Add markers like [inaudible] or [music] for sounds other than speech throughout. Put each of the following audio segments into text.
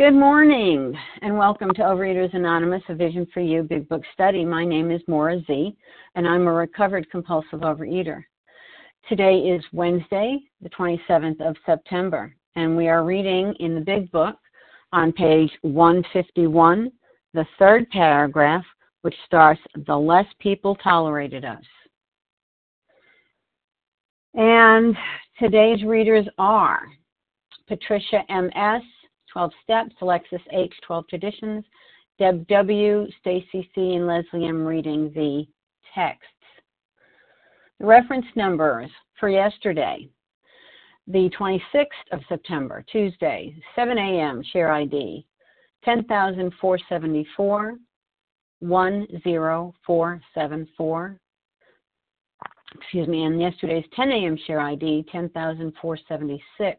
Good morning and welcome to Overeaters Anonymous, a Vision for You Big Book Study. My name is Maura Z, and I'm a recovered compulsive overeater. Today is Wednesday, the 27th of September, and we are reading in the Big Book on page 151, the third paragraph, which starts The Less People Tolerated Us. And today's readers are Patricia M.S., 12 Steps, Alexis H., 12 Traditions, Deb W., Stacy C., and Leslie M. reading the texts. The reference numbers for yesterday, the 26th of September, Tuesday, 7 a.m., share ID 10,474, 10474. Excuse me, and yesterday's 10 a.m. share ID 10,476.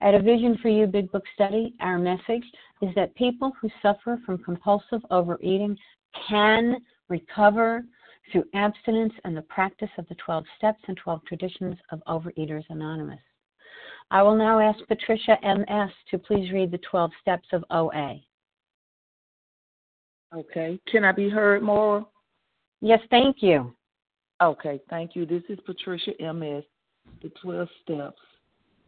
At a Vision for You Big Book study, our message is that people who suffer from compulsive overeating can recover through abstinence and the practice of the 12 steps and 12 traditions of Overeaters Anonymous. I will now ask Patricia M.S. to please read the 12 steps of OA. Okay. Can I be heard more? Yes, thank you. Okay, thank you. This is Patricia M.S., the 12 steps.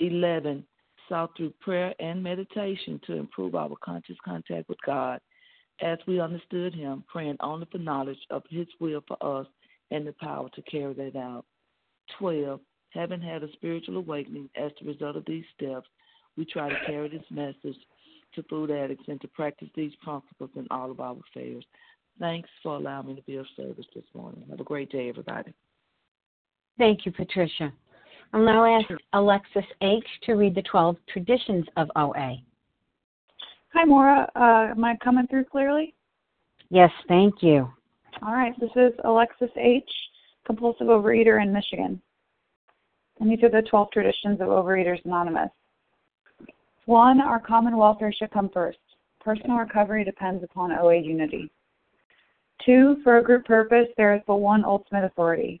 11. Sought through prayer and meditation to improve our conscious contact with God as we understood Him, praying only for knowledge of His will for us and the power to carry that out. 12. Having had a spiritual awakening as the result of these steps, we try to carry this message to food addicts and to practice these principles in all of our affairs. Thanks for allowing me to be of service this morning. Have a great day, everybody. Thank you, Patricia. I'll now ask Alexis H. to read the 12 traditions of OA. Hi, Maura. Uh, am I coming through clearly? Yes, thank you. All right, this is Alexis H., compulsive overeater in Michigan. And these are the 12 traditions of Overeaters Anonymous. One, our common welfare should come first. Personal recovery depends upon OA unity. Two, for a group purpose, there is but one ultimate authority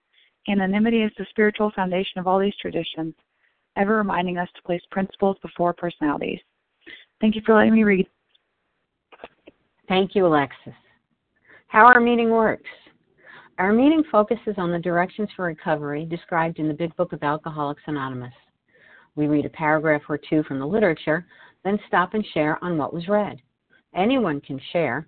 Anonymity is the spiritual foundation of all these traditions, ever reminding us to place principles before personalities. Thank you for letting me read. Thank you, Alexis. How our meeting works. Our meeting focuses on the directions for recovery described in the Big Book of Alcoholics Anonymous. We read a paragraph or two from the literature, then stop and share on what was read. Anyone can share,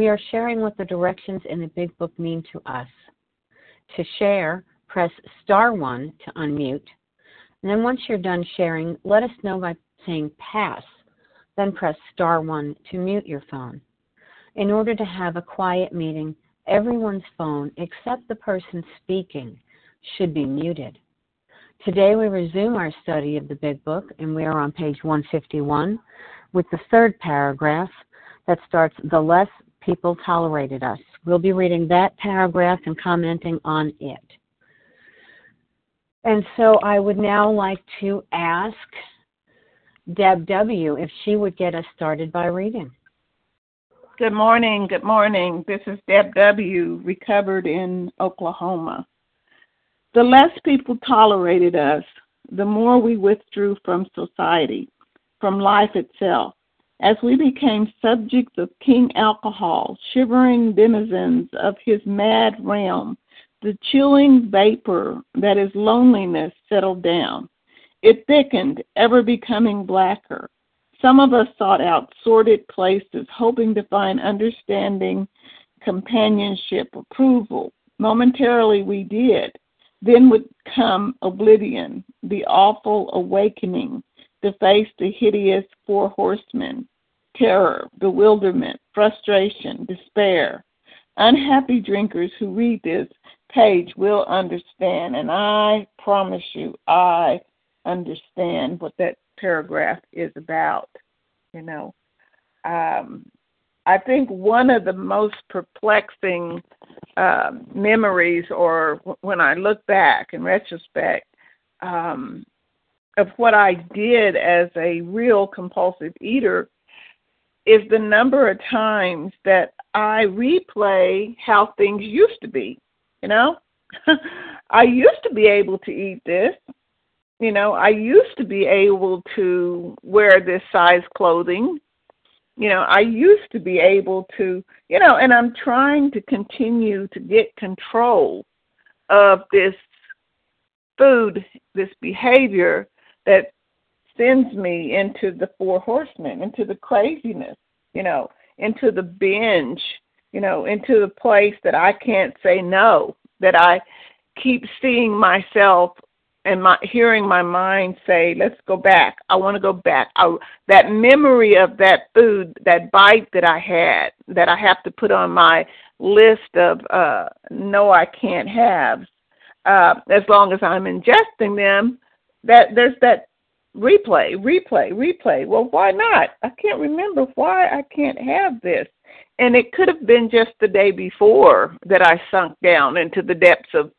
We are sharing what the directions in the Big Book mean to us. To share, press star 1 to unmute. And then once you're done sharing, let us know by saying pass. Then press star 1 to mute your phone. In order to have a quiet meeting, everyone's phone except the person speaking should be muted. Today we resume our study of the Big Book, and we are on page 151 with the third paragraph that starts The less people tolerated us. We'll be reading that paragraph and commenting on it. And so I would now like to ask Deb W. if she would get us started by reading. Good morning. Good morning. This is Deb W., recovered in Oklahoma. The less people tolerated us, the more we withdrew from society, from life itself. As we became subjects of King Alcohol, shivering denizens of his mad realm, the chilling vapor that is loneliness settled down. It thickened, ever becoming blacker. Some of us sought out sordid places, hoping to find understanding, companionship, approval. Momentarily we did. Then would come oblivion, the awful awakening to face the hideous four horsemen terror, bewilderment, frustration, despair. Unhappy drinkers who read this page will understand, and I promise you, I understand what that paragraph is about. You know, um, I think one of the most perplexing uh, memories, or when I look back in retrospect, um, of what I did as a real compulsive eater is the number of times that I replay how things used to be. You know, [laughs] I used to be able to eat this. You know, I used to be able to wear this size clothing you know i used to be able to you know and i'm trying to continue to get control of this food this behavior that sends me into the four horsemen into the craziness you know into the binge you know into the place that i can't say no that i keep seeing myself and my hearing my mind say, "Let's go back. I want to go back." I, that memory of that food, that bite that I had, that I have to put on my list of uh, no, I can't have. Uh, as long as I'm ingesting them, that there's that replay, replay, replay. Well, why not? I can't remember why I can't have this. And it could have been just the day before that I sunk down into the depths of,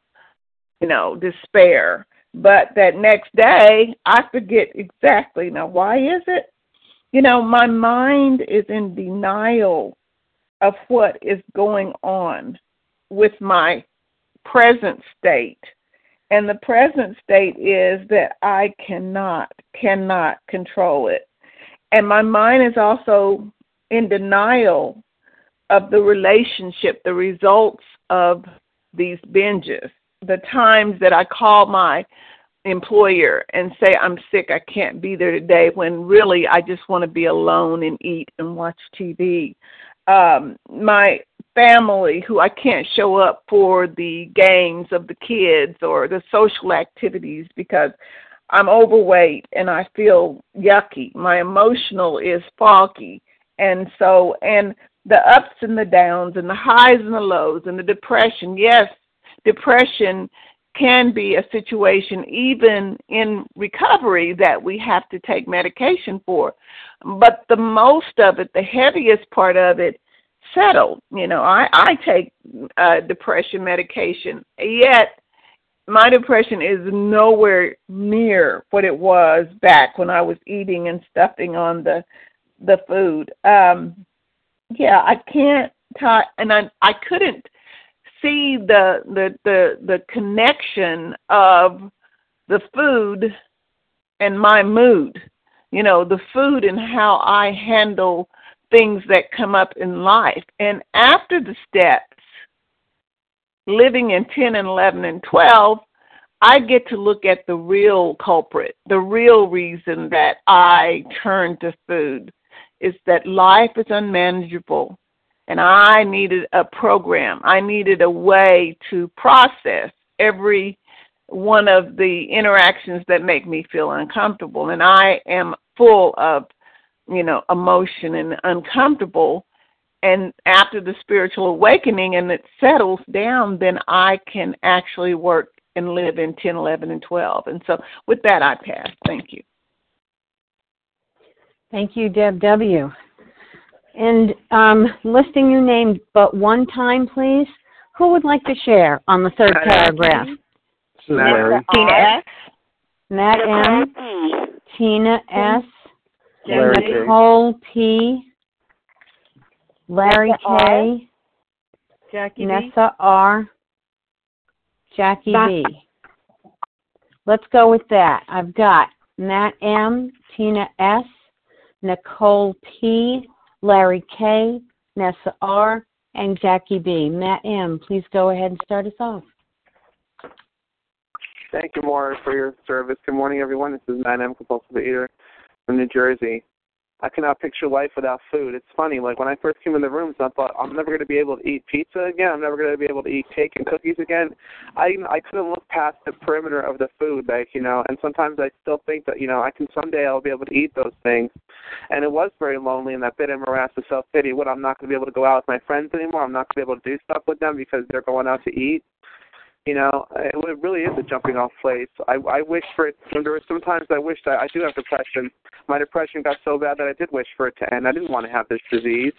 you know, despair but that next day, I forget exactly. Now, why is it? You know, my mind is in denial of what is going on with my present state. And the present state is that I cannot, cannot control it. And my mind is also in denial of the relationship, the results of these binges. The times that I call my employer and say I'm sick, I can't be there today, when really I just want to be alone and eat and watch TV. Um, my family who I can't show up for the games of the kids or the social activities because I'm overweight and I feel yucky. My emotional is foggy. And so, and the ups and the downs and the highs and the lows and the depression. Yes, depression can be a situation even in recovery that we have to take medication for. But the most of it, the heaviest part of it, settled. You know, I I take uh, depression medication, yet my depression is nowhere near what it was back when I was eating and stuffing on the the food. Um, yeah, I can't talk, and I I couldn't see the the the the connection of the food and my mood. You know, the food and how I handle things that come up in life. And after the steps, living in 10 and 11 and 12, I get to look at the real culprit, the real reason that I turn to food is that life is unmanageable and I needed a program. I needed a way to process every one of the interactions that make me feel uncomfortable. And I am full of, you know, emotion and uncomfortable. And after the spiritual awakening and it settles down, then I can actually work and live in 10, 11, and 12. And so with that, I pass. Thank you. Thank you, Deb W. And um, listing your name but one time, please. Who would like to share on the third paragraph? Larry. Tina S. Matt M. Tina S. Nicole P. Larry K. Jackie B. Nessa R. Jackie B. Let's go with that. I've got Matt M. Tina S. Nicole P. Larry K., Nessa R., and Jackie B. Matt M., please go ahead and start us off. Thank you, Maura, for your service. Good morning, everyone. This is Matt M., compulsive eater from New Jersey. I cannot picture life without food. It's funny, like when I first came in the rooms, I thought I'm never going to be able to eat pizza again. I'm never going to be able to eat cake and cookies again. I I couldn't look past the perimeter of the food, like you know. And sometimes I still think that you know I can someday I'll be able to eat those things. And it was very lonely in that bit of morass of self pity. What I'm not going to be able to go out with my friends anymore. I'm not going to be able to do stuff with them because they're going out to eat. You know, it, really is a jumping off place. I I wish for it. There were sometimes I wished I, I do have depression. My depression got so bad that I did wish for it to end. I didn't want to have this disease.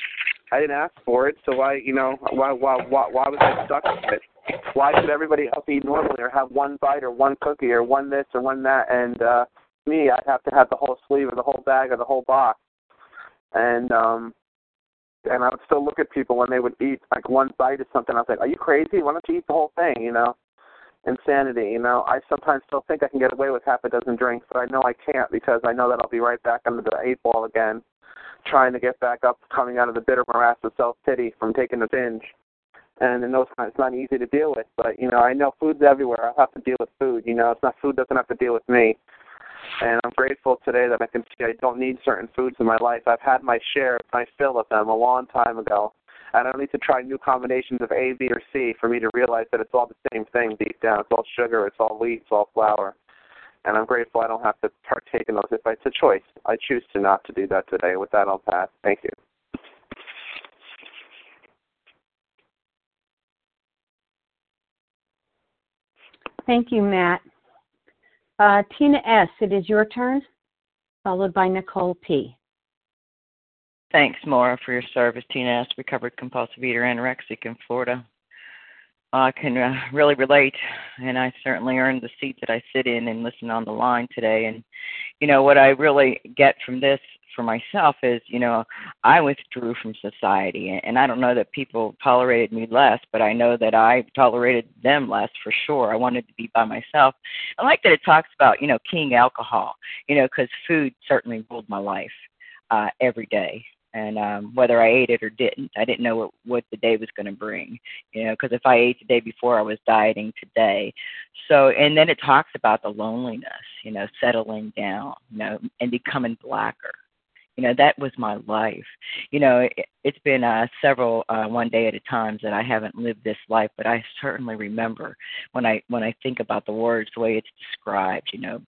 I didn't ask for it, so why, you know, why why why why was I stuck with it? Why should everybody else eat normally or have one bite or one cookie or one this or one that, and uh me, I'd have to have the whole sleeve or the whole bag or the whole box. And um and I would still look at people when they would eat like one bite of something. I was like, "Are you crazy? Why don't you eat the whole thing?" You know, insanity. You know, I sometimes still think I can get away with half a dozen drinks, but I know I can't because I know that I'll be right back under the eight ball again, trying to get back up, coming out of the bitter morass of self pity from taking a binge. And in those times, it's not easy to deal with. But you know, I know food's everywhere. I have to deal with food. You know, it's not food doesn't have to deal with me. And I'm grateful today that I can see I don't need certain foods in my life. I've had my share, my fill of them a long time ago. And I don't need to try new combinations of A, B, or C for me to realize that it's all the same thing deep down. It's all sugar, it's all wheat, it's all flour. And I'm grateful I don't have to partake in those if it's a choice. I choose to not to do that today. With that, I'll pass. Thank you. Thank you, Matt. Uh, Tina S., it is your turn, followed by Nicole P. Thanks, Maura, for your service. Tina S., recovered compulsive eater, anorexic in Florida. I can uh, really relate, and I certainly earned the seat that I sit in and listen on the line today. And you know what I really get from this for myself is, you know, I withdrew from society, and I don't know that people tolerated me less, but I know that I tolerated them less for sure. I wanted to be by myself. I like that it talks about, you know, king alcohol, you know, because food certainly ruled my life uh, every day and um whether I ate it or didn't. I didn't know what what the day was going to bring, you know, because if I ate the day before, I was dieting today. So, and then it talks about the loneliness, you know, settling down, you know, and becoming blacker. You know, that was my life. You know, it, it's been uh, several uh, one day at a time that I haven't lived this life, but I certainly remember when I when I think about the words, the way it's described. You know,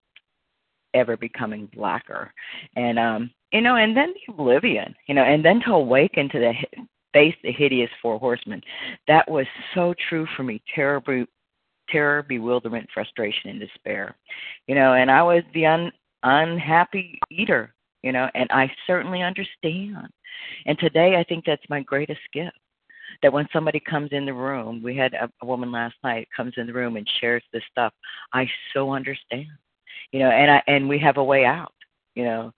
ever becoming blacker, and um, you know, and then the oblivion, you know, and then to awaken to the face the hideous four horsemen. That was so true for me. Terror, terror, bewilderment, frustration, and despair. You know, and I was the un, unhappy eater. You know, and I certainly understand. And today, I think that's my greatest gift. That when somebody comes in the room, we had a, a woman last night comes in the room and shares this stuff. I so understand. You know, and I and we have a way out. You know,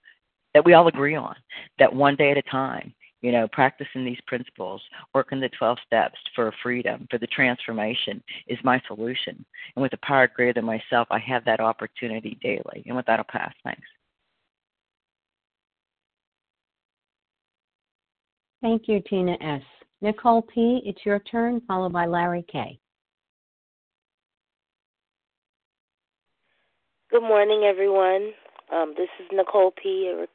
that we all agree on, that one day at a time, you know, practicing these principles, working the 12 steps for freedom, for the transformation is my solution. And with the power greater than myself, I have that opportunity daily. And with that, I'll pass. Thanks. Thank you, Tina S. Nicole P., it's your turn, followed by Larry K. Good morning, everyone. Um, this is Nicole P., a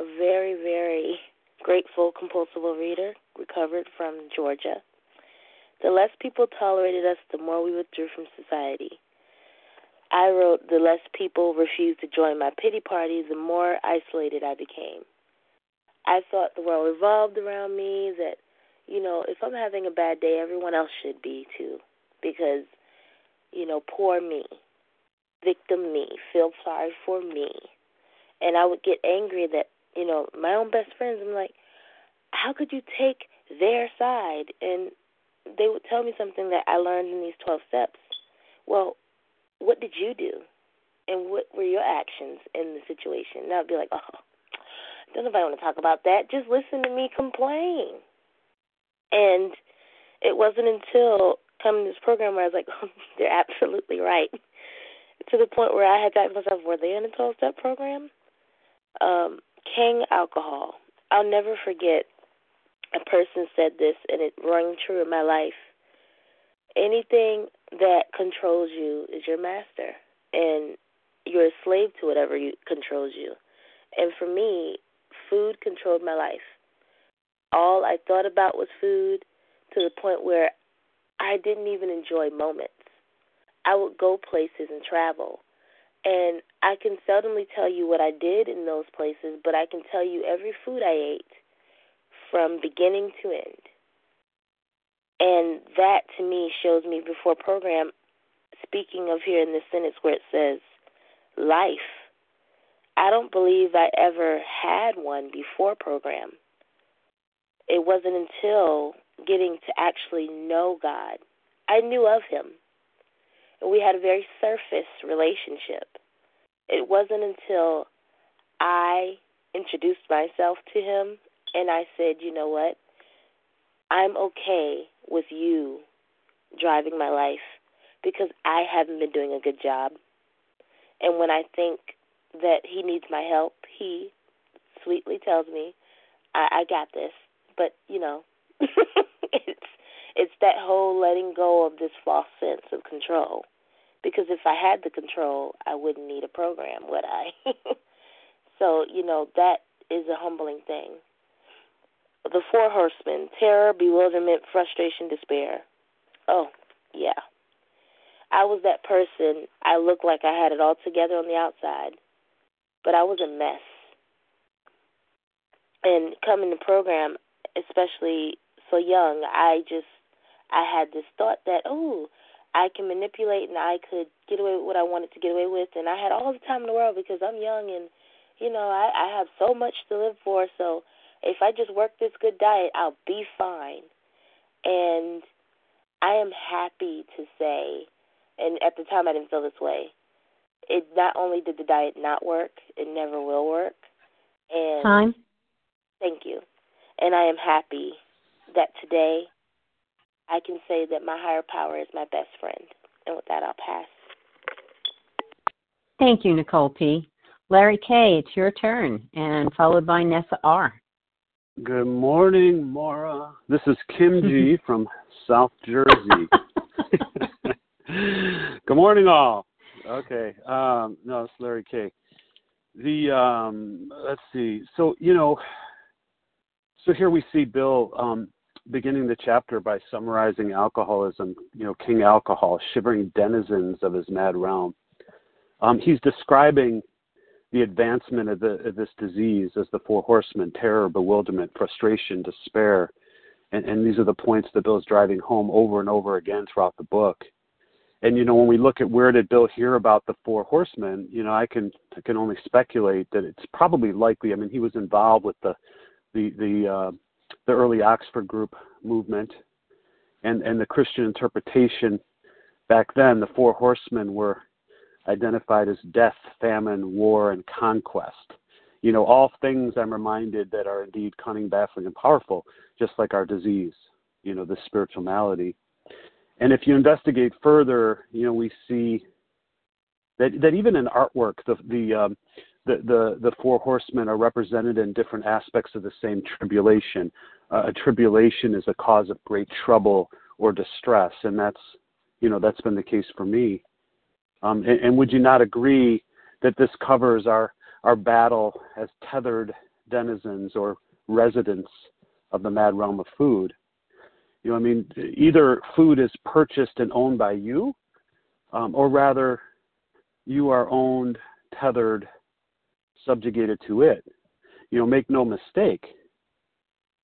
a very, very grateful compulsive reader, recovered from Georgia. The less people tolerated us, the more we withdrew from society. I wrote, The less people refused to join my pity party, the more isolated I became. I thought the world revolved around me, that, you know, if I'm having a bad day, everyone else should be too. Because, you know, poor me, victim me, feel sorry for me. And I would get angry that you know, my own best friends, I'm like, how could you take their side? And they would tell me something that I learned in these 12 steps. Well, what did you do? And what were your actions in the situation? And I'd be like, oh, don't nobody want to talk about that. Just listen to me complain. And it wasn't until coming to this program where I was like, oh, [laughs] they're absolutely right. To the point where I had to ask myself, were they in a 12 step program? Um, King alcohol. I'll never forget a person said this and it rang true in my life. Anything that controls you is your master and you're a slave to whatever you, controls you. And for me, food controlled my life. All I thought about was food to the point where I didn't even enjoy moments. I would go places and travel and I can seldomly tell you what I did in those places, but I can tell you every food I ate from beginning to end. And that to me shows me before program, speaking of here in this sentence where it says life, I don't believe I ever had one before program. It wasn't until getting to actually know God. I knew of Him we had a very surface relationship. It wasn't until I introduced myself to him and I said, you know what? I'm okay with you driving my life because I haven't been doing a good job. And when I think that he needs my help, he sweetly tells me, I, I got this. But, you know, [laughs] it's that whole letting go of this false sense of control. Because if I had the control, I wouldn't need a program, would I? [laughs] so, you know, that is a humbling thing. The four horsemen terror, bewilderment, frustration, despair. Oh, yeah. I was that person. I looked like I had it all together on the outside, but I was a mess. And coming to program, especially so young, I just I had this thought that, oh, I can manipulate and I could get away with what I wanted to get away with and I had all the time in the world because I'm young and you know, I, I have so much to live for so if I just work this good diet I'll be fine. And I am happy to say and at the time I didn't feel this way. It not only did the diet not work, it never will work. And Time. Thank you. And I am happy that today I can say that my higher power is my best friend. And with that, I'll pass. Thank you, Nicole P. Larry K., it's your turn, and followed by Nessa R. Good morning, Maura. This is Kim G [laughs] from South Jersey. [laughs] Good morning, all. Okay. Um, no, it's Larry K. The um, let's see. So you know, so here we see Bill um, beginning the chapter by summarizing alcoholism. You know, King Alcohol, shivering denizens of his mad realm. Um, he's describing the advancement of, the, of this disease as the four horsemen terror, bewilderment, frustration, despair. And, and these are the points that Bill's driving home over and over again throughout the book. And you know, when we look at where did Bill hear about the four horsemen, you know, I can I can only speculate that it's probably likely. I mean, he was involved with the the the uh, the early Oxford group movement, and and the Christian interpretation back then. The four horsemen were identified as death, famine, war, and conquest. You know, all things I'm reminded that are indeed cunning, baffling, and powerful, just like our disease, you know, this spiritual malady. And if you investigate further, you know, we see that, that even in artwork, the, the, um, the, the, the four horsemen are represented in different aspects of the same tribulation. Uh, a tribulation is a cause of great trouble or distress, and that's, you know, that's been the case for me. Um, and, and, would you not agree that this covers our, our battle as tethered denizens or residents of the mad realm of food? You know, I mean, either food is purchased and owned by you, um, or rather, you are owned, tethered, subjugated to it. You know, make no mistake.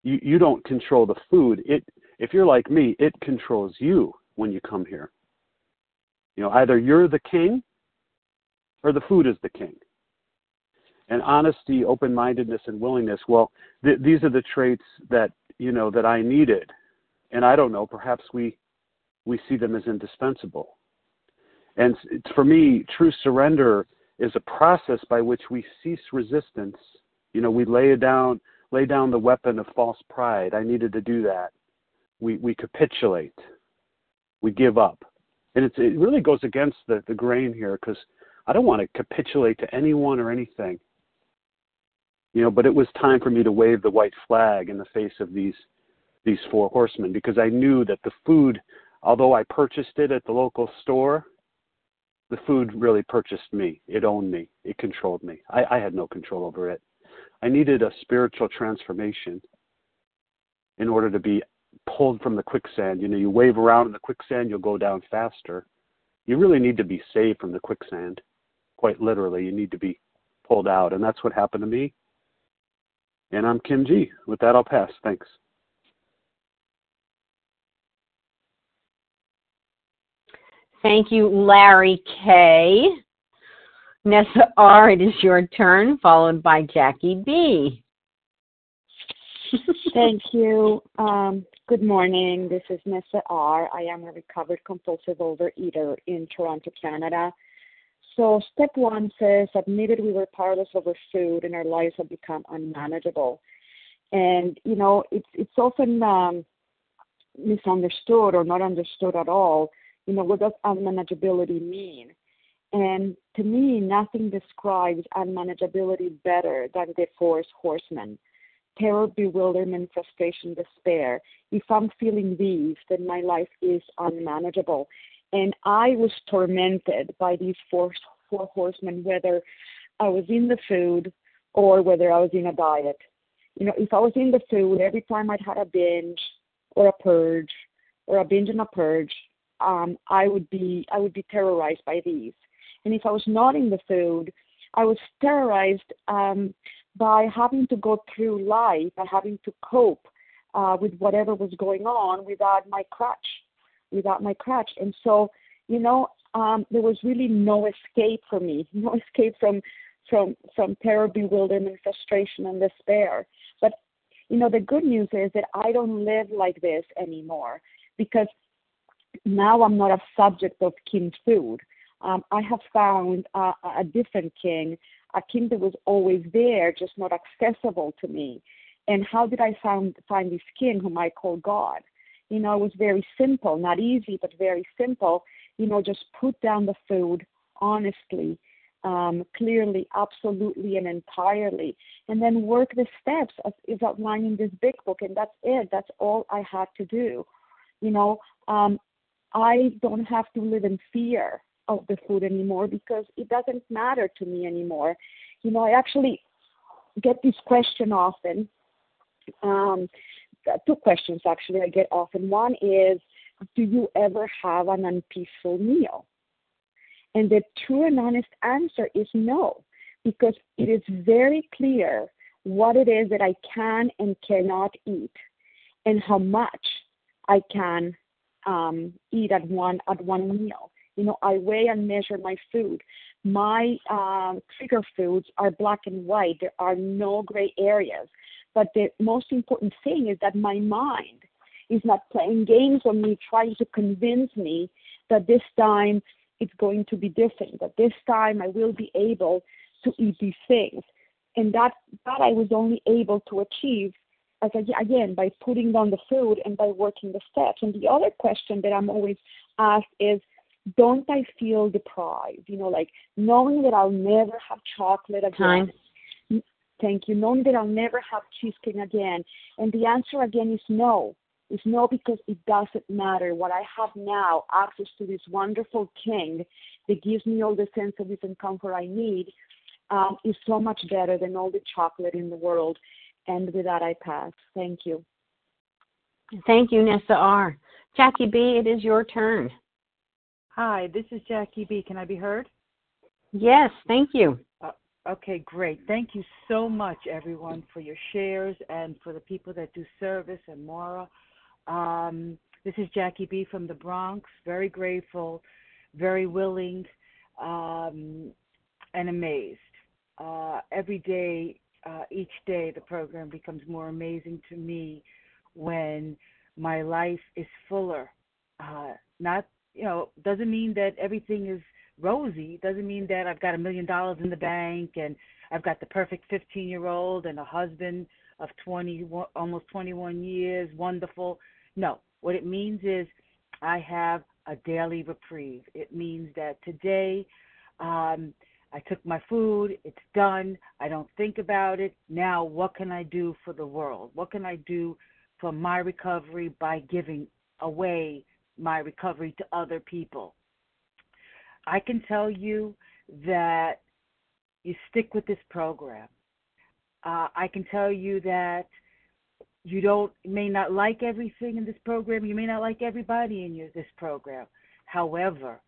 You you don't control the food. It if you're like me, it controls you when you come here. You know, either you're the king or the food is the king. And honesty, open mindedness, and willingness, well, th- these are the traits that, you know, that I needed. And I don't know, perhaps we, we see them as indispensable. And for me, true surrender is a process by which we cease resistance. You know, we lay down, lay down the weapon of false pride. I needed to do that. We, we capitulate. We give up and it's, it really goes against the, the grain here because I don't want to capitulate to anyone or anything. You know, but it was time for me to wave the white flag in the face of these these four horsemen because I knew that the food, although I purchased it at the local store, the food really purchased me. It owned me. It controlled me. I, I had no control over it. I needed a spiritual transformation in order to be pulled from the quicksand. You know, you wave around in the quicksand, you'll go down faster. You really need to be saved from the quicksand. Quite literally, you need to be pulled out. And that's what happened to me. And I'm Kim G. With that, I'll pass. Thanks. Thank you, Larry K. Nessa R., it is your turn, followed by Jackie B. Thank you. Um, good morning. This is Nessa R. I am a recovered compulsive overeater in Toronto, Canada. So, step one says, admitted we were powerless over food and our lives have become unmanageable. And, you know, it's, it's often um, misunderstood or not understood at all. You know, what does unmanageability mean? And to me, nothing describes unmanageability better than the Four Horsemen terror, bewilderment, frustration, despair. If I'm feeling these, then my life is unmanageable. And I was tormented by these four, four horsemen, whether I was in the food or whether I was in a diet. You know, if I was in the food, every time I'd had a binge or a purge or a binge and a purge, um, I would be I would be terrorized by these. And if I was not in the food, I was terrorized um, by having to go through life and having to cope uh, with whatever was going on without my crutch, without my crutch. And so, you know, um, there was really no escape for me, [laughs] no escape from from from terror, bewilderment, frustration, and despair. But you know, the good news is that I don't live like this anymore because now I'm not a subject of king's food. Um, I have found uh, a different king a king that was always there, just not accessible to me. And how did I find find this king whom I call God? You know, it was very simple, not easy, but very simple. You know, just put down the food honestly, um, clearly, absolutely, and entirely, and then work the steps as is outlined in this big book. And that's it. That's all I had to do. You know, um, I don't have to live in fear of the food anymore because it doesn't matter to me anymore. You know, I actually get this question often. Um, two questions actually I get often. One is, do you ever have an unpeaceful meal? And the true and honest answer is no, because it is very clear what it is that I can and cannot eat and how much I can um, eat at one at one meal. You know, I weigh and measure my food. My um, trigger foods are black and white. There are no gray areas. But the most important thing is that my mind is not playing games on me, trying to convince me that this time it's going to be different, that this time I will be able to eat these things. And that, that I was only able to achieve as again by putting down the food and by working the steps. And the other question that I'm always asked is, don't I feel deprived? You know, like knowing that I'll never have chocolate again. Time. Thank you. Knowing that I'll never have cheesecake again. And the answer again is no. It's no because it doesn't matter. What I have now, access to this wonderful king that gives me all the sense of peace and comfort I need, um, is so much better than all the chocolate in the world. And with that, I pass. Thank you. Thank you, Nessa R. Jackie B., it is your turn. Hi, this is Jackie B. Can I be heard? Yes, thank you. Uh, okay, great. Thank you so much, everyone, for your shares and for the people that do service and Maura. Um, this is Jackie B. from the Bronx. Very grateful, very willing, um, and amazed. Uh, every day uh, each day the program becomes more amazing to me when my life is fuller. Uh, not, you know, doesn't mean that everything is rosy. Doesn't mean that I've got a million dollars in the bank and I've got the perfect 15 year old and a husband of 20, almost 21 years, wonderful. No, what it means is I have a daily reprieve. It means that today, um, I took my food, it's done, I don't think about it. Now, what can I do for the world? What can I do for my recovery by giving away my recovery to other people? I can tell you that you stick with this program. Uh, I can tell you that you don't may not like everything in this program. You may not like everybody in your, this program. However,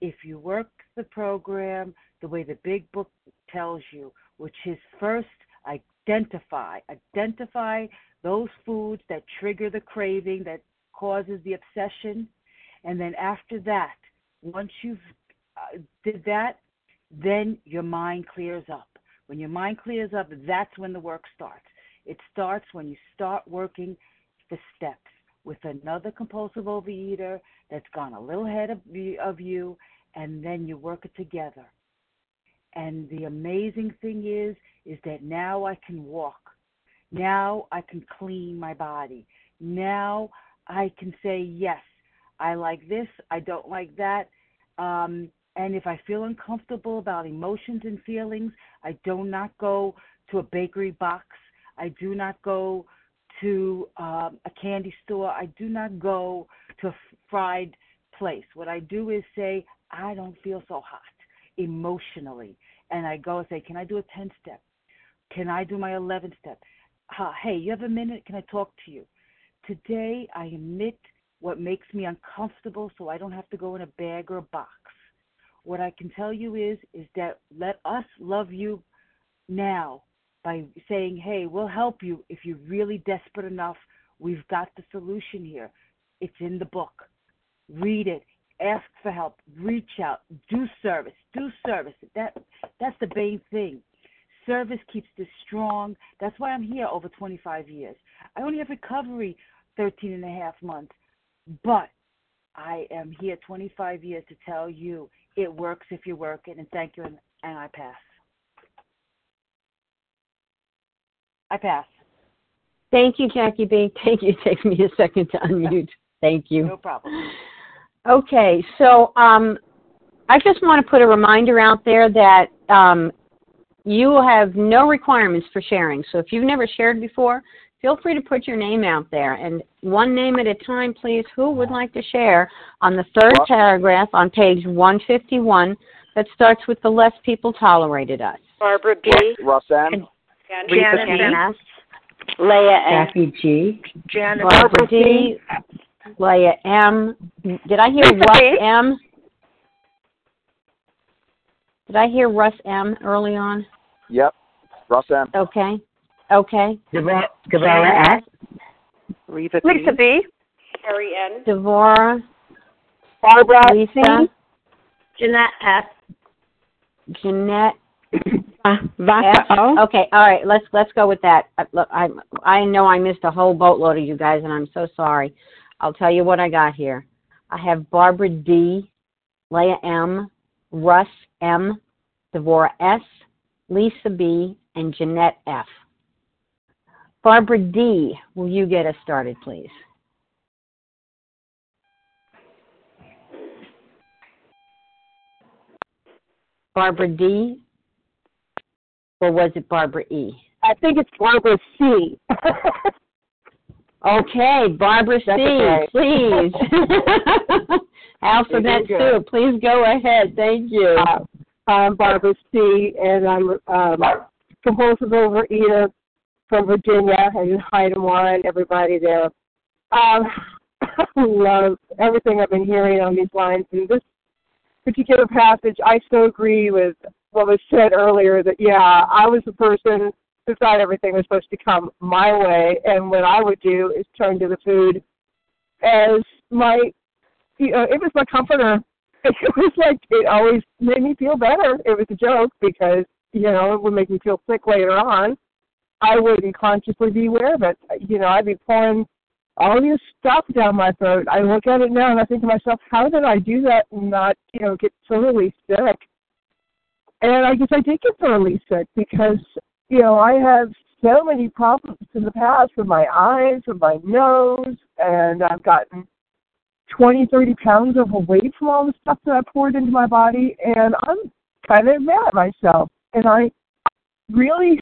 if you work the program the way the big book tells you, which is first identify, identify those foods that trigger the craving, that causes the obsession, and then after that, once you've uh, did that, then your mind clears up. When your mind clears up, that's when the work starts. It starts when you start working the steps with another compulsive overeater that's gone a little ahead of, of you, and then you work it together. And the amazing thing is, is that now I can walk. Now I can clean my body. Now I can say, yes, I like this, I don't like that. Um, and if I feel uncomfortable about emotions and feelings, I do not go to a bakery box. I do not go to um, a candy store. I do not go to a fried place. What I do is say, I don't feel so hot emotionally and I go and say, Can I do a 10 step? Can I do my 11 step? Uh, hey, you have a minute? Can I talk to you? Today, I admit what makes me uncomfortable so I don't have to go in a bag or a box. What I can tell you is is that let us love you now by saying, "Hey, we'll help you if you're really desperate enough. We've got the solution here. It's in the book. Read it ask for help, reach out, do service, do service. That that's the main thing. Service keeps this strong. That's why I'm here over 25 years. I only have recovery 13 and a half months, but I am here 25 years to tell you it works if you work it. And thank you, and, and I pass. I pass. Thank you, Jackie B. Thank you. It takes me a second to unmute. [laughs] Thank you. No problem. Okay, so um, I just want to put a reminder out there that um, you have no requirements for sharing. So if you've never shared before, feel free to put your name out there. And one name at a time, please. Who would like to share on the third paragraph on page 151 that starts with the less people tolerated us? Barbara B. Roxanne. Janet Janet Leah M. Jackie G. Janet Barbara D. Leah M. Did I hear Russ B. M? Did I hear Russ M early on? Yep. Roxanne. Okay. Okay. Deborah S. Reva Lisa B. Carrie N. Devora. Barbara Lisa. Jeanette S. Jeanette. Vasa F. Okay. All right. Let's let's go with that. Uh, Look, I I know I missed a whole boatload of you guys, and I'm so sorry. I'll tell you what I got here. I have Barbara D, Leah M, Russ M, Devora S, Lisa B, and Jeanette F. Barbara D, will you get us started, please? Barbara D, or was it Barbara E? I think it's Barbara C. [laughs] Okay, Barbara C, okay. please. [laughs] Alphabet soup, please go ahead. Thank you. Uh, I'm Barbara C. and I'm um, compulsive overeater from Virginia. And hi to Maura and everybody there. Um, I [coughs] love everything I've been hearing on these lines. And this particular passage, I so agree with what was said earlier that, yeah, I was the person thought everything was supposed to come my way. And what I would do is turn to the food as my, you know, it was my comforter. [laughs] It was like, it always made me feel better. It was a joke because, you know, it would make me feel sick later on. I wouldn't consciously be aware of it. You know, I'd be pouring all this stuff down my throat. I look at it now and I think to myself, how did I do that and not, you know, get totally sick? And I guess I did get thoroughly sick because, you know, I have so many problems in the past with my eyes, with my nose, and I've gotten 20, 30 pounds overweight from all the stuff that I poured into my body, and I'm kind of mad at myself. And I really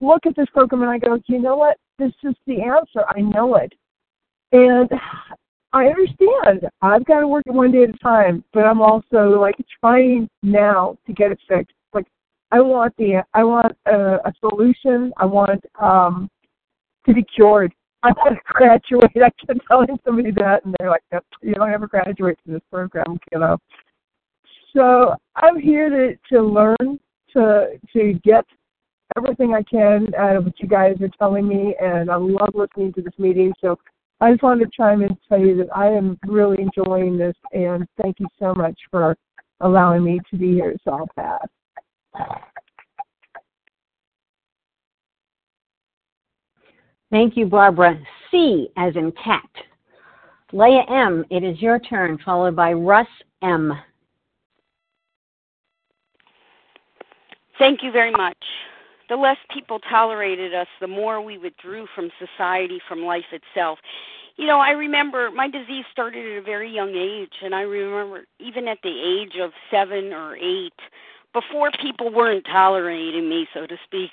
look at this program and I go, you know what? This is the answer. I know it. And I understand. I've got to work it one day at a time, but I'm also like trying now to get it fixed. I want the I want a, a solution. I want um to be cured. I want to graduate. [laughs] I kept telling somebody that, and they're like, nope, "You don't ever graduate from this program, you know." So I'm here to to learn to to get everything I can out of what you guys are telling me, and I love listening to this meeting. So I just wanted to chime in and tell you that I am really enjoying this, and thank you so much for allowing me to be here. So I'll pass. Thank you, Barbara. C as in cat. Leah M, it is your turn, followed by Russ M. Thank you very much. The less people tolerated us, the more we withdrew from society, from life itself. You know, I remember my disease started at a very young age, and I remember even at the age of seven or eight, before people weren't tolerating me, so to speak,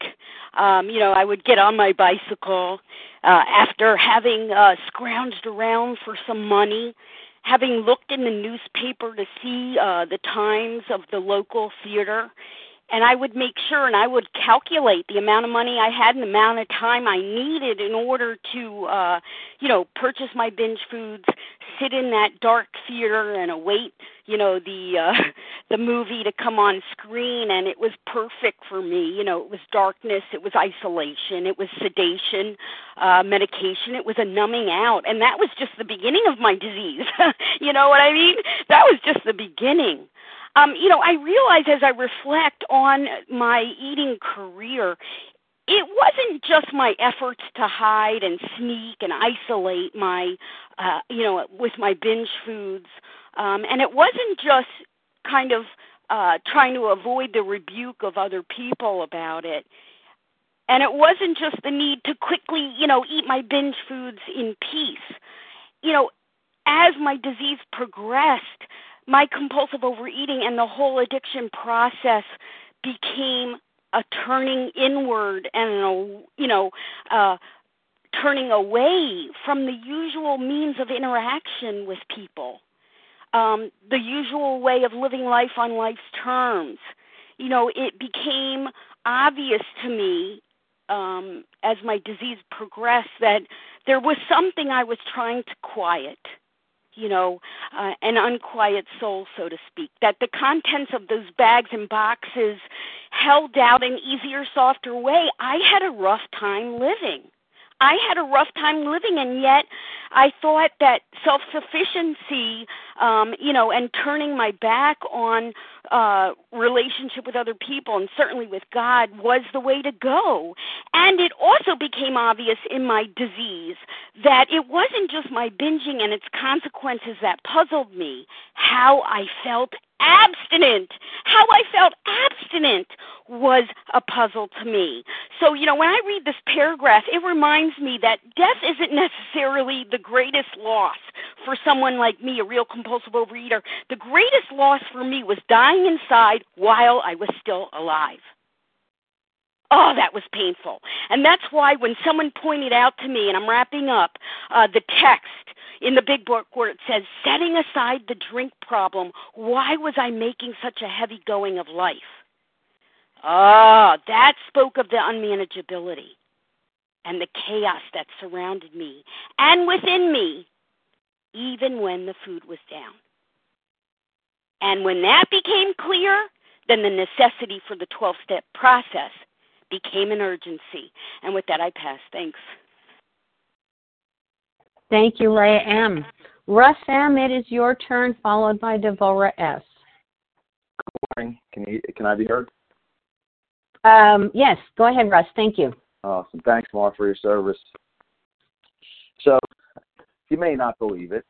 um, you know, I would get on my bicycle uh, after having uh, scrounged around for some money, having looked in the newspaper to see uh, the times of the local theater and I would make sure and I would calculate the amount of money I had and the amount of time I needed in order to uh you know purchase my binge foods sit in that dark theater and await you know the uh the movie to come on screen and it was perfect for me. You know it was darkness it was isolation it was sedation uh medication it was a numbing out and that was just the beginning of my disease. [laughs] You know what i mean? That was just the beginning. Um, you know, I realize as I reflect on my eating career, it wasn't just my efforts to hide and sneak and isolate my, uh, you know, with my binge foods, um, and it wasn't just kind of uh, trying to avoid the rebuke of other people about it. and it wasn't just the need to quickly, you know, eat my binge foods in peace. You know, as my disease progressed, my compulsive overeating and the whole addiction process became a turning inward and a you know uh turning away from the usual means of interaction with people um the usual way of living life on life's terms you know it became obvious to me um as my disease progressed that there was something i was trying to quiet you know, uh, an unquiet soul, so to speak. That the contents of those bags and boxes held out an easier, softer way. I had a rough time living. I had a rough time living, and yet I thought that self sufficiency, um, you know, and turning my back on uh, relationship with other people and certainly with God was the way to go. And it also became obvious in my disease that it wasn't just my binging and its consequences that puzzled me, how I felt abstinent. How I felt abstinent was a puzzle to me. So, you know, when I read this paragraph, it reminds me that death isn't necessarily the greatest loss for someone like me, a real compulsive overeater. The greatest loss for me was dying inside while I was still alive. Oh, that was painful. And that's why when someone pointed out to me, and I'm wrapping up, uh, the text in the big book where it says, setting aside the drink problem, why was I making such a heavy going of life? Ah, that spoke of the unmanageability and the chaos that surrounded me and within me, even when the food was down. And when that became clear, then the necessity for the 12 step process became an urgency. And with that, I pass. Thanks. Thank you, Leah M. Russ M., it is your turn, followed by Devora S. Good morning. Can you can I be heard? Um, yes, go ahead, Russ. Thank you. Awesome. Thanks, Mark, for your service. So, you may not believe it.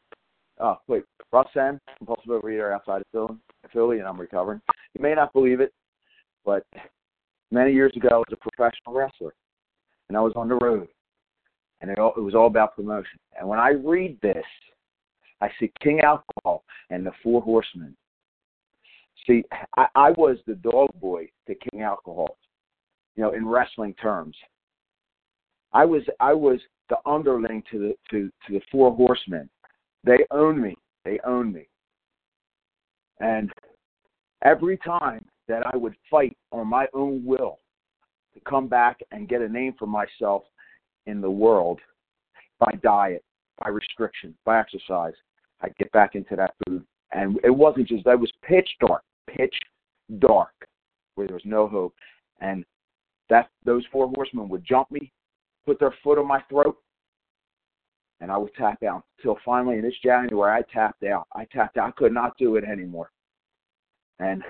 Oh, wait. Russ M., compulsive overeater outside of Philly, Philly, and I'm recovering. You may not believe it, but many years ago, I was a professional wrestler, and I was on the road and it, all, it was all about promotion. And when I read this, I see King Alcohol and the Four Horsemen. See, I, I was the dog boy to King Alcohol, you know, in wrestling terms. I was I was the underling to the to to the Four Horsemen. They own me. They own me. And every time that I would fight on my own will to come back and get a name for myself in the world by diet, by restriction, by exercise. I get back into that food. And it wasn't just that was pitch dark, pitch dark, where there was no hope. And that those four horsemen would jump me, put their foot on my throat, and I would tap out. Until finally in this January I tapped out. I tapped out. I could not do it anymore. And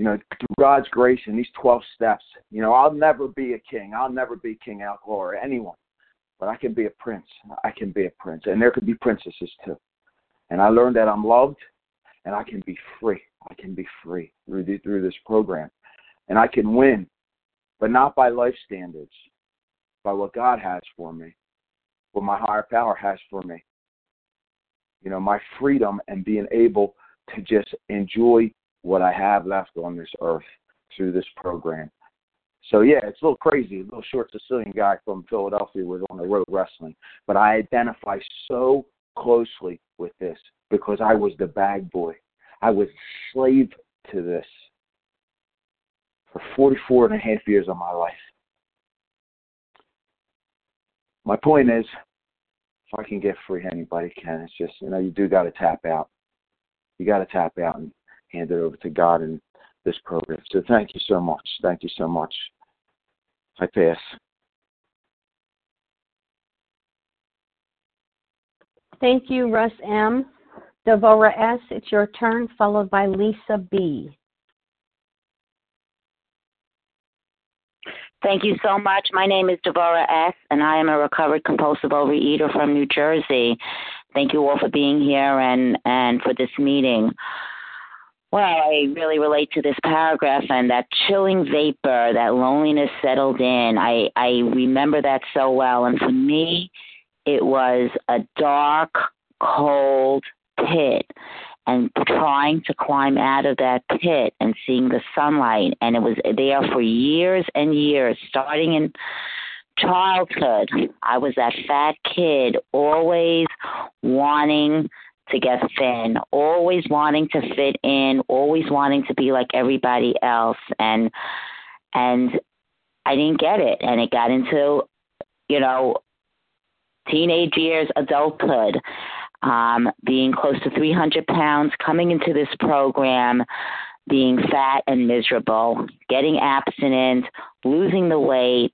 you know, through God's grace and these 12 steps, you know, I'll never be a king. I'll never be King Alcohol or anyone, but I can be a prince. I can be a prince, and there could be princesses too. And I learned that I'm loved, and I can be free. I can be free through the, through this program, and I can win, but not by life standards, by what God has for me, what my higher power has for me. You know, my freedom and being able to just enjoy what I have left on this earth through this program. So yeah, it's a little crazy. A little short Sicilian guy from Philadelphia was on the road wrestling, but I identify so closely with this because I was the bag boy. I was slave to this for 44 and a half years of my life. My point is, if I can get free, anybody can. It's just, you know, you do got to tap out. You got to tap out and hand it over to God in this program. So thank you so much. Thank you so much. I pass. Thank you, Russ M. Devora S., it's your turn, followed by Lisa B. Thank you so much. My name is Devora S., and I am a recovered compulsive overeater from New Jersey. Thank you all for being here and, and for this meeting. Well, I really relate to this paragraph and that chilling vapor, that loneliness settled in. I I remember that so well, and for me, it was a dark, cold pit, and trying to climb out of that pit and seeing the sunlight, and it was there for years and years, starting in childhood. I was that fat kid, always wanting to get thin, always wanting to fit in, always wanting to be like everybody else. And and I didn't get it. And it got into you know teenage years, adulthood, um, being close to 300 pounds, coming into this program, being fat and miserable, getting abstinent, losing the weight,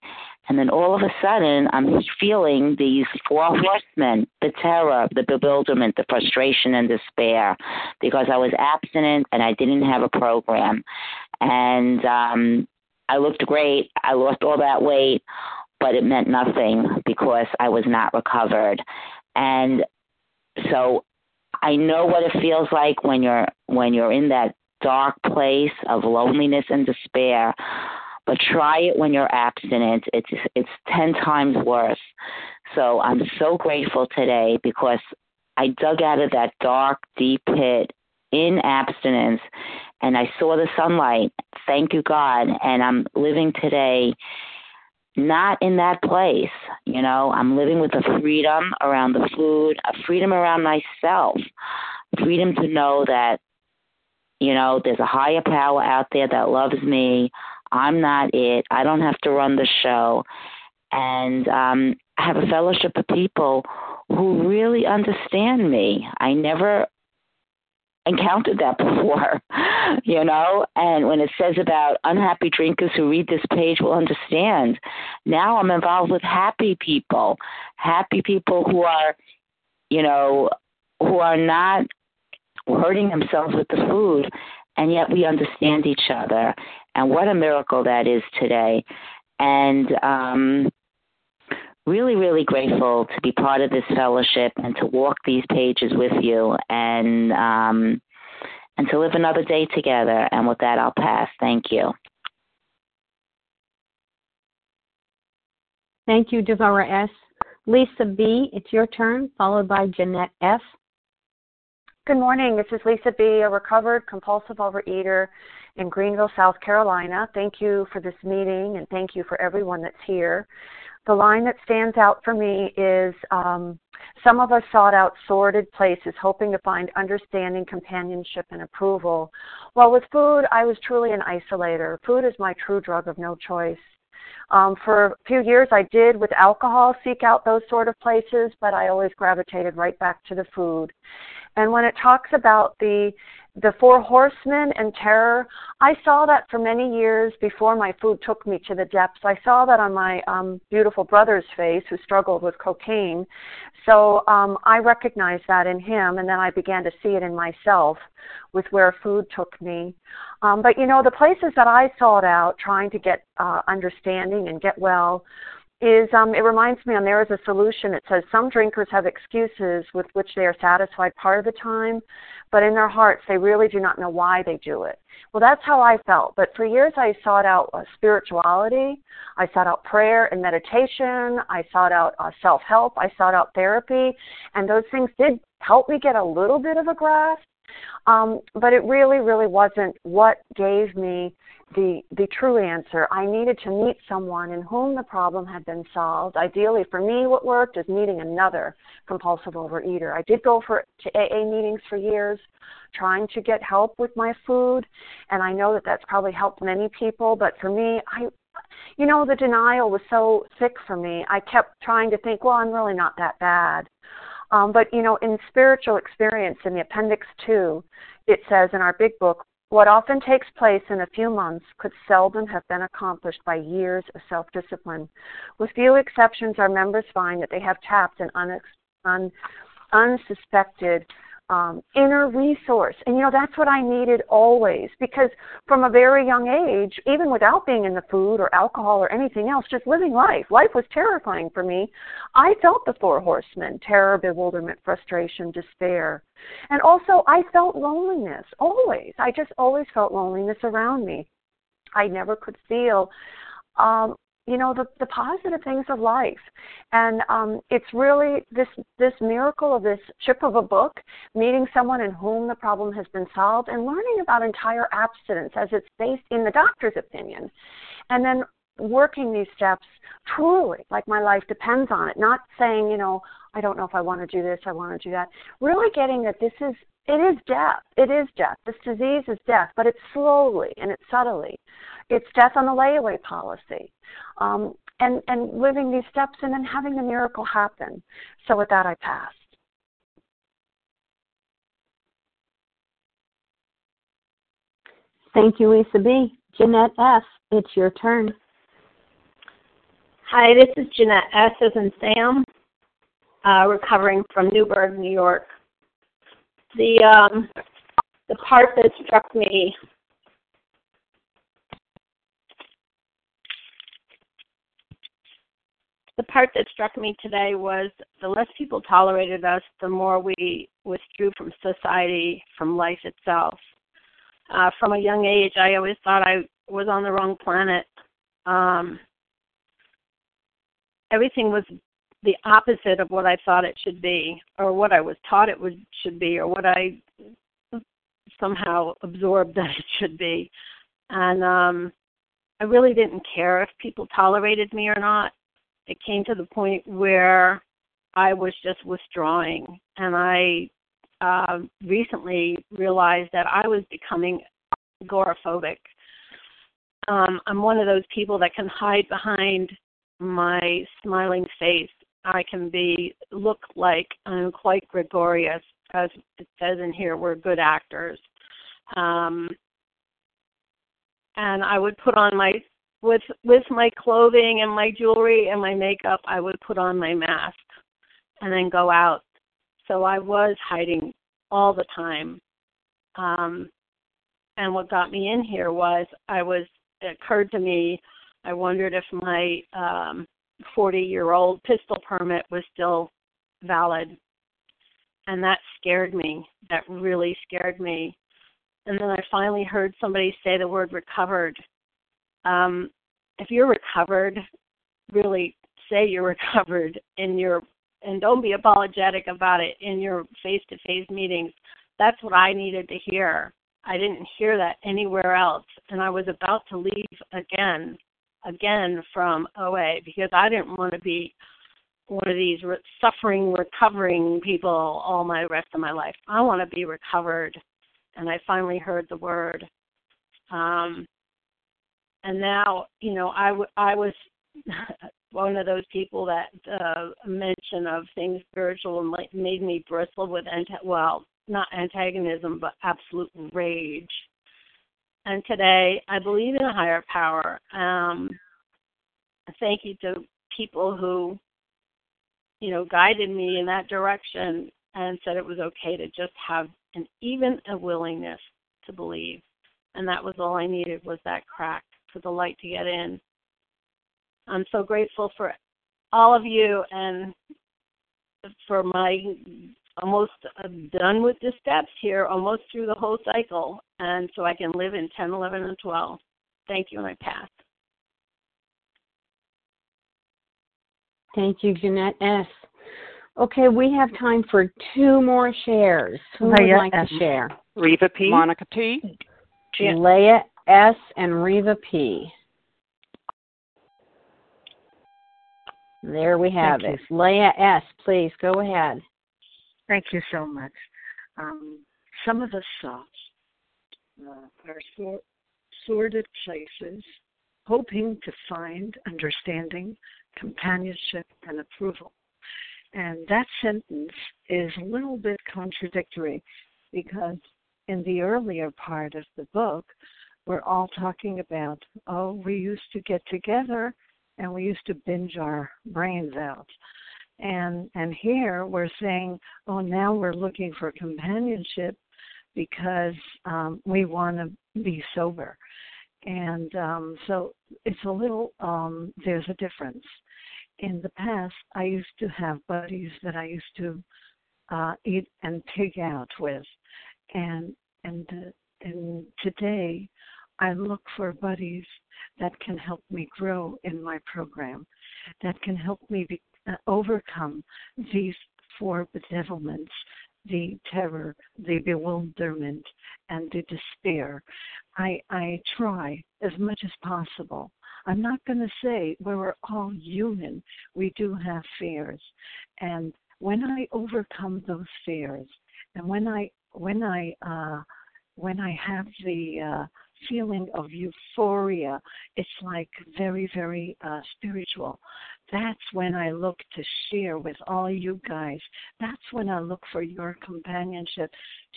and then all of a sudden, I'm feeling these four horsemen the terror, the bewilderment, the frustration, and despair because I was abstinent and I didn't have a program. And um, I looked great. I lost all that weight, but it meant nothing because I was not recovered. And so I know what it feels like when you're when you're in that dark place of loneliness and despair but try it when you're abstinent. It's it's ten times worse. So I'm so grateful today because I dug out of that dark, deep pit in abstinence and I saw the sunlight. Thank you, God. And I'm living today not in that place. You know, I'm living with a freedom around the food, a freedom around myself, freedom to know that, you know, there's a higher power out there that loves me. I'm not it. I don't have to run the show. And um, I have a fellowship of people who really understand me. I never encountered that [laughs] before, you know. And when it says about unhappy drinkers who read this page will understand, now I'm involved with happy people, happy people who are, you know, who are not hurting themselves with the food, and yet we understand each other. And what a miracle that is today. And um, really, really grateful to be part of this fellowship and to walk these pages with you and um, and to live another day together. And with that, I'll pass. Thank you. Thank you, Devora S. Lisa B., it's your turn, followed by Jeanette F. Good morning. This is Lisa B., a recovered compulsive overeater in Greenville, South Carolina. Thank you for this meeting and thank you for everyone that's here. The line that stands out for me is um, some of us sought out sordid places, hoping to find understanding, companionship, and approval. While with food, I was truly an isolator. Food is my true drug of no choice. Um, for a few years, I did with alcohol seek out those sort of places, but I always gravitated right back to the food. And when it talks about the the four horsemen and terror, I saw that for many years before my food took me to the depths. I saw that on my um, beautiful brother's face who struggled with cocaine. So um, I recognized that in him, and then I began to see it in myself with where food took me. Um, but you know, the places that I sought out trying to get uh, understanding and get well is um, it reminds me on there is a solution. It says some drinkers have excuses with which they are satisfied part of the time, but in their hearts they really do not know why they do it. Well, that's how I felt. But for years I sought out uh, spirituality, I sought out prayer and meditation, I sought out uh, self help, I sought out therapy, and those things did help me get a little bit of a grasp. Um, but it really, really wasn't what gave me the the true answer. I needed to meet someone in whom the problem had been solved. Ideally, for me, what worked is meeting another compulsive overeater. I did go for to AA meetings for years, trying to get help with my food, and I know that that's probably helped many people. But for me, I you know, the denial was so thick for me. I kept trying to think, well, I'm really not that bad. Um, but you know, in spiritual experience, in the appendix two, it says in our big book, what often takes place in a few months could seldom have been accomplished by years of self discipline. With few exceptions, our members find that they have tapped an un- un- unsuspected um, inner resource. And you know, that's what I needed always because from a very young age, even without being in the food or alcohol or anything else, just living life, life was terrifying for me. I felt the four horsemen terror, bewilderment, frustration, despair. And also, I felt loneliness always. I just always felt loneliness around me. I never could feel um, you know the the positive things of life. And um it's really this this miracle of this chip of a book meeting someone in whom the problem has been solved and learning about entire abstinence as it's based in the doctor's opinion. And then working these steps truly like my life depends on it not saying you know i don't know if i want to do this i want to do that. Really getting that this is it is death it is death. This disease is death but it's slowly and it's subtly it's death on the layaway policy um, and, and living these steps and then having the miracle happen. So with that, I passed. Thank you, Lisa B. Jeanette S., it's your turn. Hi, this is Jeanette S. as in Sam, uh, recovering from Newburgh, New York. The um, the part that struck me the part that struck me today was the less people tolerated us, the more we withdrew from society, from life itself. Uh, from a young age, I always thought I was on the wrong planet. Um, everything was the opposite of what I thought it should be, or what I was taught it would should be, or what I somehow absorbed that it should be. And um, I really didn't care if people tolerated me or not it came to the point where I was just withdrawing, and I uh, recently realized that I was becoming agoraphobic. Um, I'm one of those people that can hide behind my smiling face. I can be look like I'm quite gregarious, as it says in here. We're good actors, um, and I would put on my with with my clothing and my jewelry and my makeup I would put on my mask and then go out. So I was hiding all the time. Um and what got me in here was I was it occurred to me I wondered if my um 40 year old pistol permit was still valid. And that scared me. That really scared me. And then I finally heard somebody say the word recovered um, if you're recovered, really say you're [laughs] recovered in your and don't be apologetic about it in your face-to-face meetings. That's what I needed to hear. I didn't hear that anywhere else, and I was about to leave again, again from OA because I didn't want to be one of these re- suffering, recovering people all my rest of my life. I want to be recovered, and I finally heard the word. Um, and now you know I, w- I was [laughs] one of those people that uh mention of things spiritual made me bristle with anti- well not antagonism but absolute rage. And today i believe in a higher power. Um thank you to people who you know guided me in that direction and said it was okay to just have an even a willingness to believe. And that was all i needed was that crack for the light to get in. I'm so grateful for all of you and for my almost done with the steps here, almost through the whole cycle, and so I can live in 10, 11, and 12. Thank you, and I pass. Thank you, Jeanette S. Okay, we have time for two more shares. Who oh, would like to um, share? Reva P. Monica T. Leah S. and Reva P. There we have Thank it. Leah S., please go ahead. Thank you so much. Um, some of us saw uh, our sor- sordid places, hoping to find understanding, companionship, and approval. And that sentence is a little bit contradictory because in the earlier part of the book, we're all talking about, oh, we used to get together and we used to binge our brains out. And and here we're saying, oh, now we're looking for companionship because um, we want to be sober. And um, so it's a little, um, there's a difference. In the past, I used to have buddies that I used to uh, eat and pig out with. And, and, uh, and today, I look for buddies that can help me grow in my program, that can help me be, uh, overcome these four bedevilments the terror, the bewilderment, and the despair. I, I try as much as possible. I'm not going to say we're all human. We do have fears, and when I overcome those fears, and when I when I uh, when I have the uh, feeling of euphoria, it's like very very uh, spiritual that's when I look to share with all you guys. That's when I look for your companionship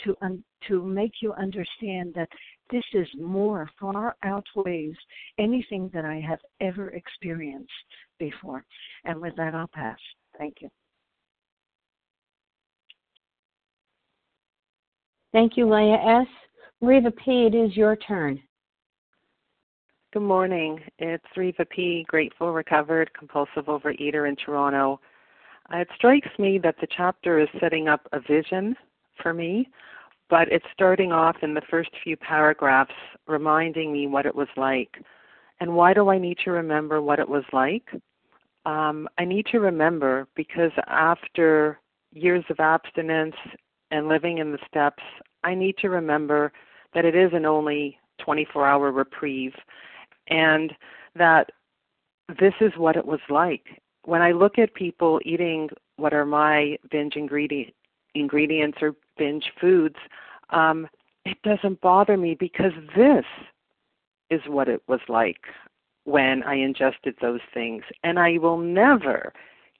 to un- to make you understand that this is more far outweighs anything that I have ever experienced before. And with that, I'll pass. Thank you. Thank you, Leah S. Reva P., it is your turn. Good morning. It's Reva P., grateful, recovered, compulsive overeater in Toronto. Uh, it strikes me that the chapter is setting up a vision for me, but it's starting off in the first few paragraphs reminding me what it was like. And why do I need to remember what it was like? Um, I need to remember because after years of abstinence and living in the steps, I need to remember that it is an only 24 hour reprieve and that this is what it was like. When I look at people eating what are my binge ingredient, ingredients or binge foods, um, it doesn't bother me because this is what it was like when I ingested those things. And I will never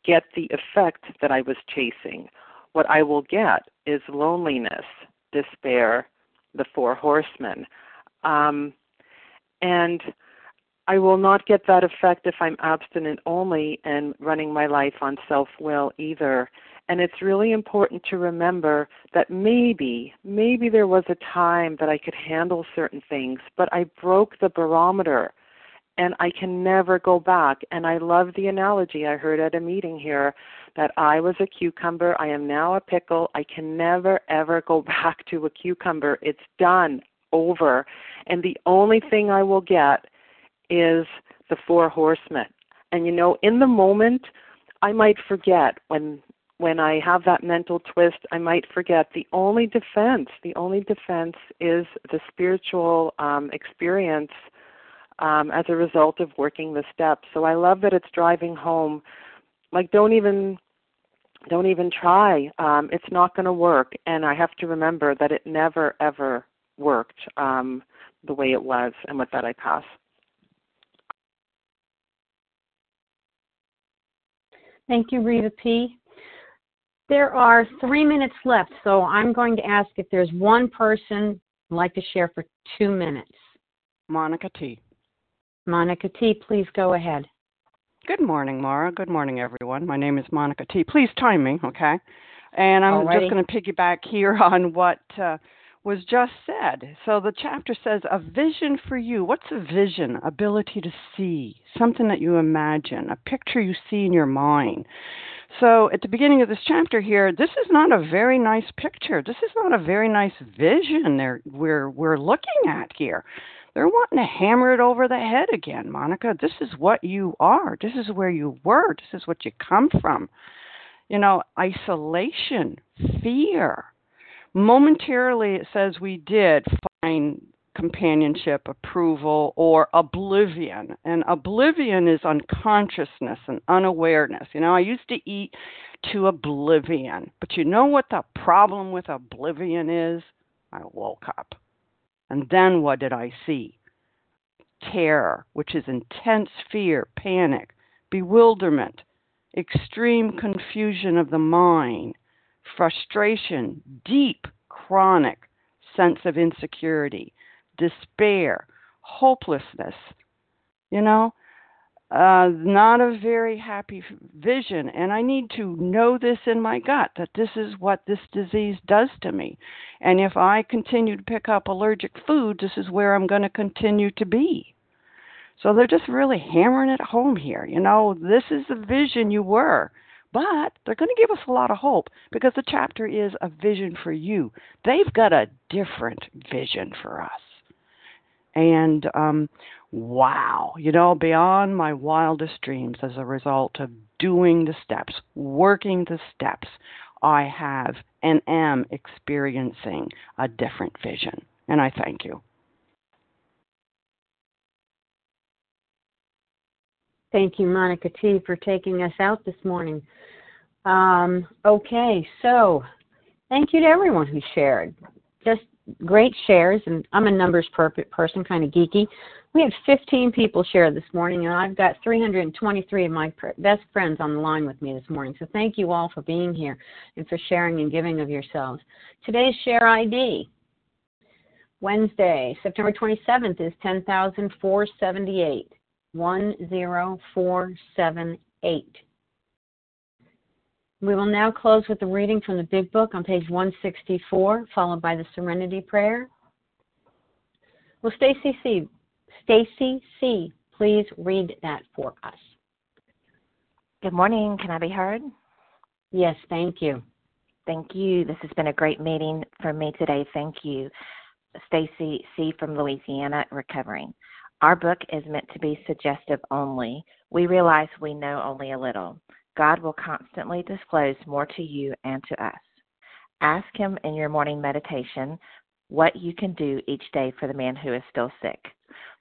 get the effect that I was chasing. What I will get is loneliness, despair, the four horsemen. Um, and I will not get that effect if I'm abstinent only and running my life on self will either. And it's really important to remember that maybe, maybe there was a time that I could handle certain things, but I broke the barometer and I can never go back. And I love the analogy I heard at a meeting here that I was a cucumber, I am now a pickle. I can never, ever go [laughs] back to a cucumber. It's done, over. And the only thing I will get is the four horsemen. And you know, in the moment, I might forget when when I have that mental twist, I might forget the only defense, the only defense is the spiritual um, experience um, as a result of working the steps. So I love that it's driving home. Like, don't even don't even try. Um, it's not going to work. And I have to remember that it never ever worked um, the way it was. And with that, I pass. Thank you, Rita P. There are three minutes left, so I'm going to ask if there's one person who'd like to share for two minutes. Monica T. Monica T, please go ahead. Good morning, Mara. Good morning, everyone. My name is Monica T. Please time me, okay? And I'm Alrighty. just going to piggyback here [laughs] on what uh, was just said. So the chapter says a vision for you. What's a vision? Ability to see, something that you imagine, a picture you see in your mind. So at the beginning of this chapter here, this is not a very nice picture. This is not a very nice vision there we're we're looking at here. They're wanting to hammer it over the head again, Monica. This is what you are. This is where you were. This is what you come from. You know, isolation, fear, momentarily it says we did find companionship, approval, or oblivion. And oblivion is unconsciousness and unawareness. You know, I used to eat to oblivion. But you know what the problem with oblivion is? I woke up. And then what did I see? Terror, which is intense fear, panic, bewilderment, extreme confusion of the mind, frustration, deep, chronic sense of insecurity, despair, hopelessness. You know, uh, not a very happy vision. And I need to know this in my gut that this is what this disease does to me. And if I continue to pick up allergic food, this is where I'm going to continue to be. So they're just really hammering it home here. You know, this is the vision you were. But they're going to give us a lot of hope because the chapter is a vision for you. They've got a different vision for us. And um, wow, you know, beyond my wildest dreams as a result of doing the steps, working the steps, I have and am experiencing a different vision. And I thank you. Thank you, Monica T, for taking us out this morning. Um, okay, so thank you to everyone who shared. Just great shares, and I'm a numbers person, kind of geeky. We had 15 people share this morning, and I've got 323 of my best friends on the line with me this morning. So thank you all for being here and for sharing and giving of yourselves. Today's share ID, Wednesday, September 27th, is 10,478. 10478. We will now close with the reading from the Big Book on page 164, followed by the Serenity Prayer. Will Stacy C. Stacy C. please read that for us? Good morning. Can I be heard? Yes, thank you. Thank you. This has been a great meeting for me today. Thank you. Stacy C. from Louisiana, recovering. Our book is meant to be suggestive only. We realize we know only a little. God will constantly disclose more to you and to us. Ask Him in your morning meditation what you can do each day for the man who is still sick.